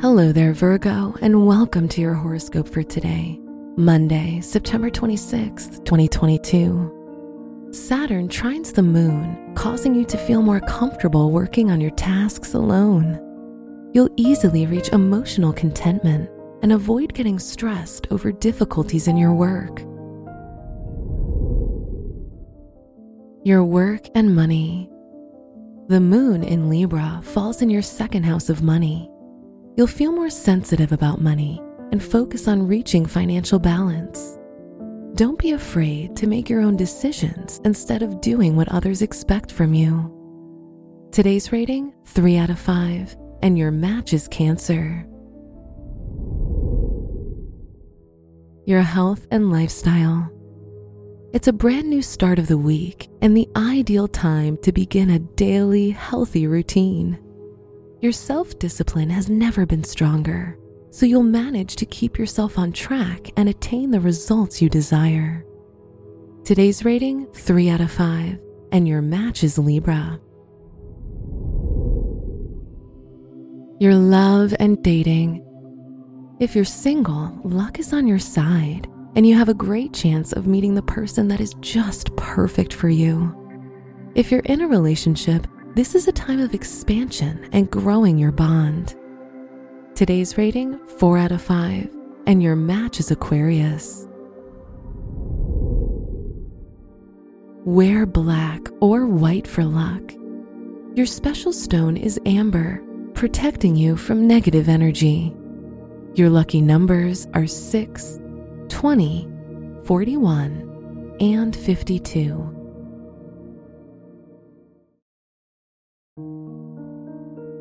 Hello there, Virgo, and welcome to your horoscope for today, Monday, September 26th, 2022. Saturn trines the moon, causing you to feel more comfortable working on your tasks alone. You'll easily reach emotional contentment and avoid getting stressed over difficulties in your work. Your work and money. The moon in Libra falls in your second house of money you'll feel more sensitive about money and focus on reaching financial balance. Don't be afraid to make your own decisions instead of doing what others expect from you. Today's rating 3 out of 5, and your match is Cancer. Your health and lifestyle. It's a brand new start of the week and the ideal time to begin a daily healthy routine. Your self discipline has never been stronger, so you'll manage to keep yourself on track and attain the results you desire. Today's rating 3 out of 5, and your match is Libra. Your love and dating. If you're single, luck is on your side, and you have a great chance of meeting the person that is just perfect for you. If you're in a relationship, this is a time of expansion and growing your bond. Today's rating 4 out of 5, and your match is Aquarius. Wear black or white for luck. Your special stone is amber, protecting you from negative energy. Your lucky numbers are 6, 20, 41, and 52.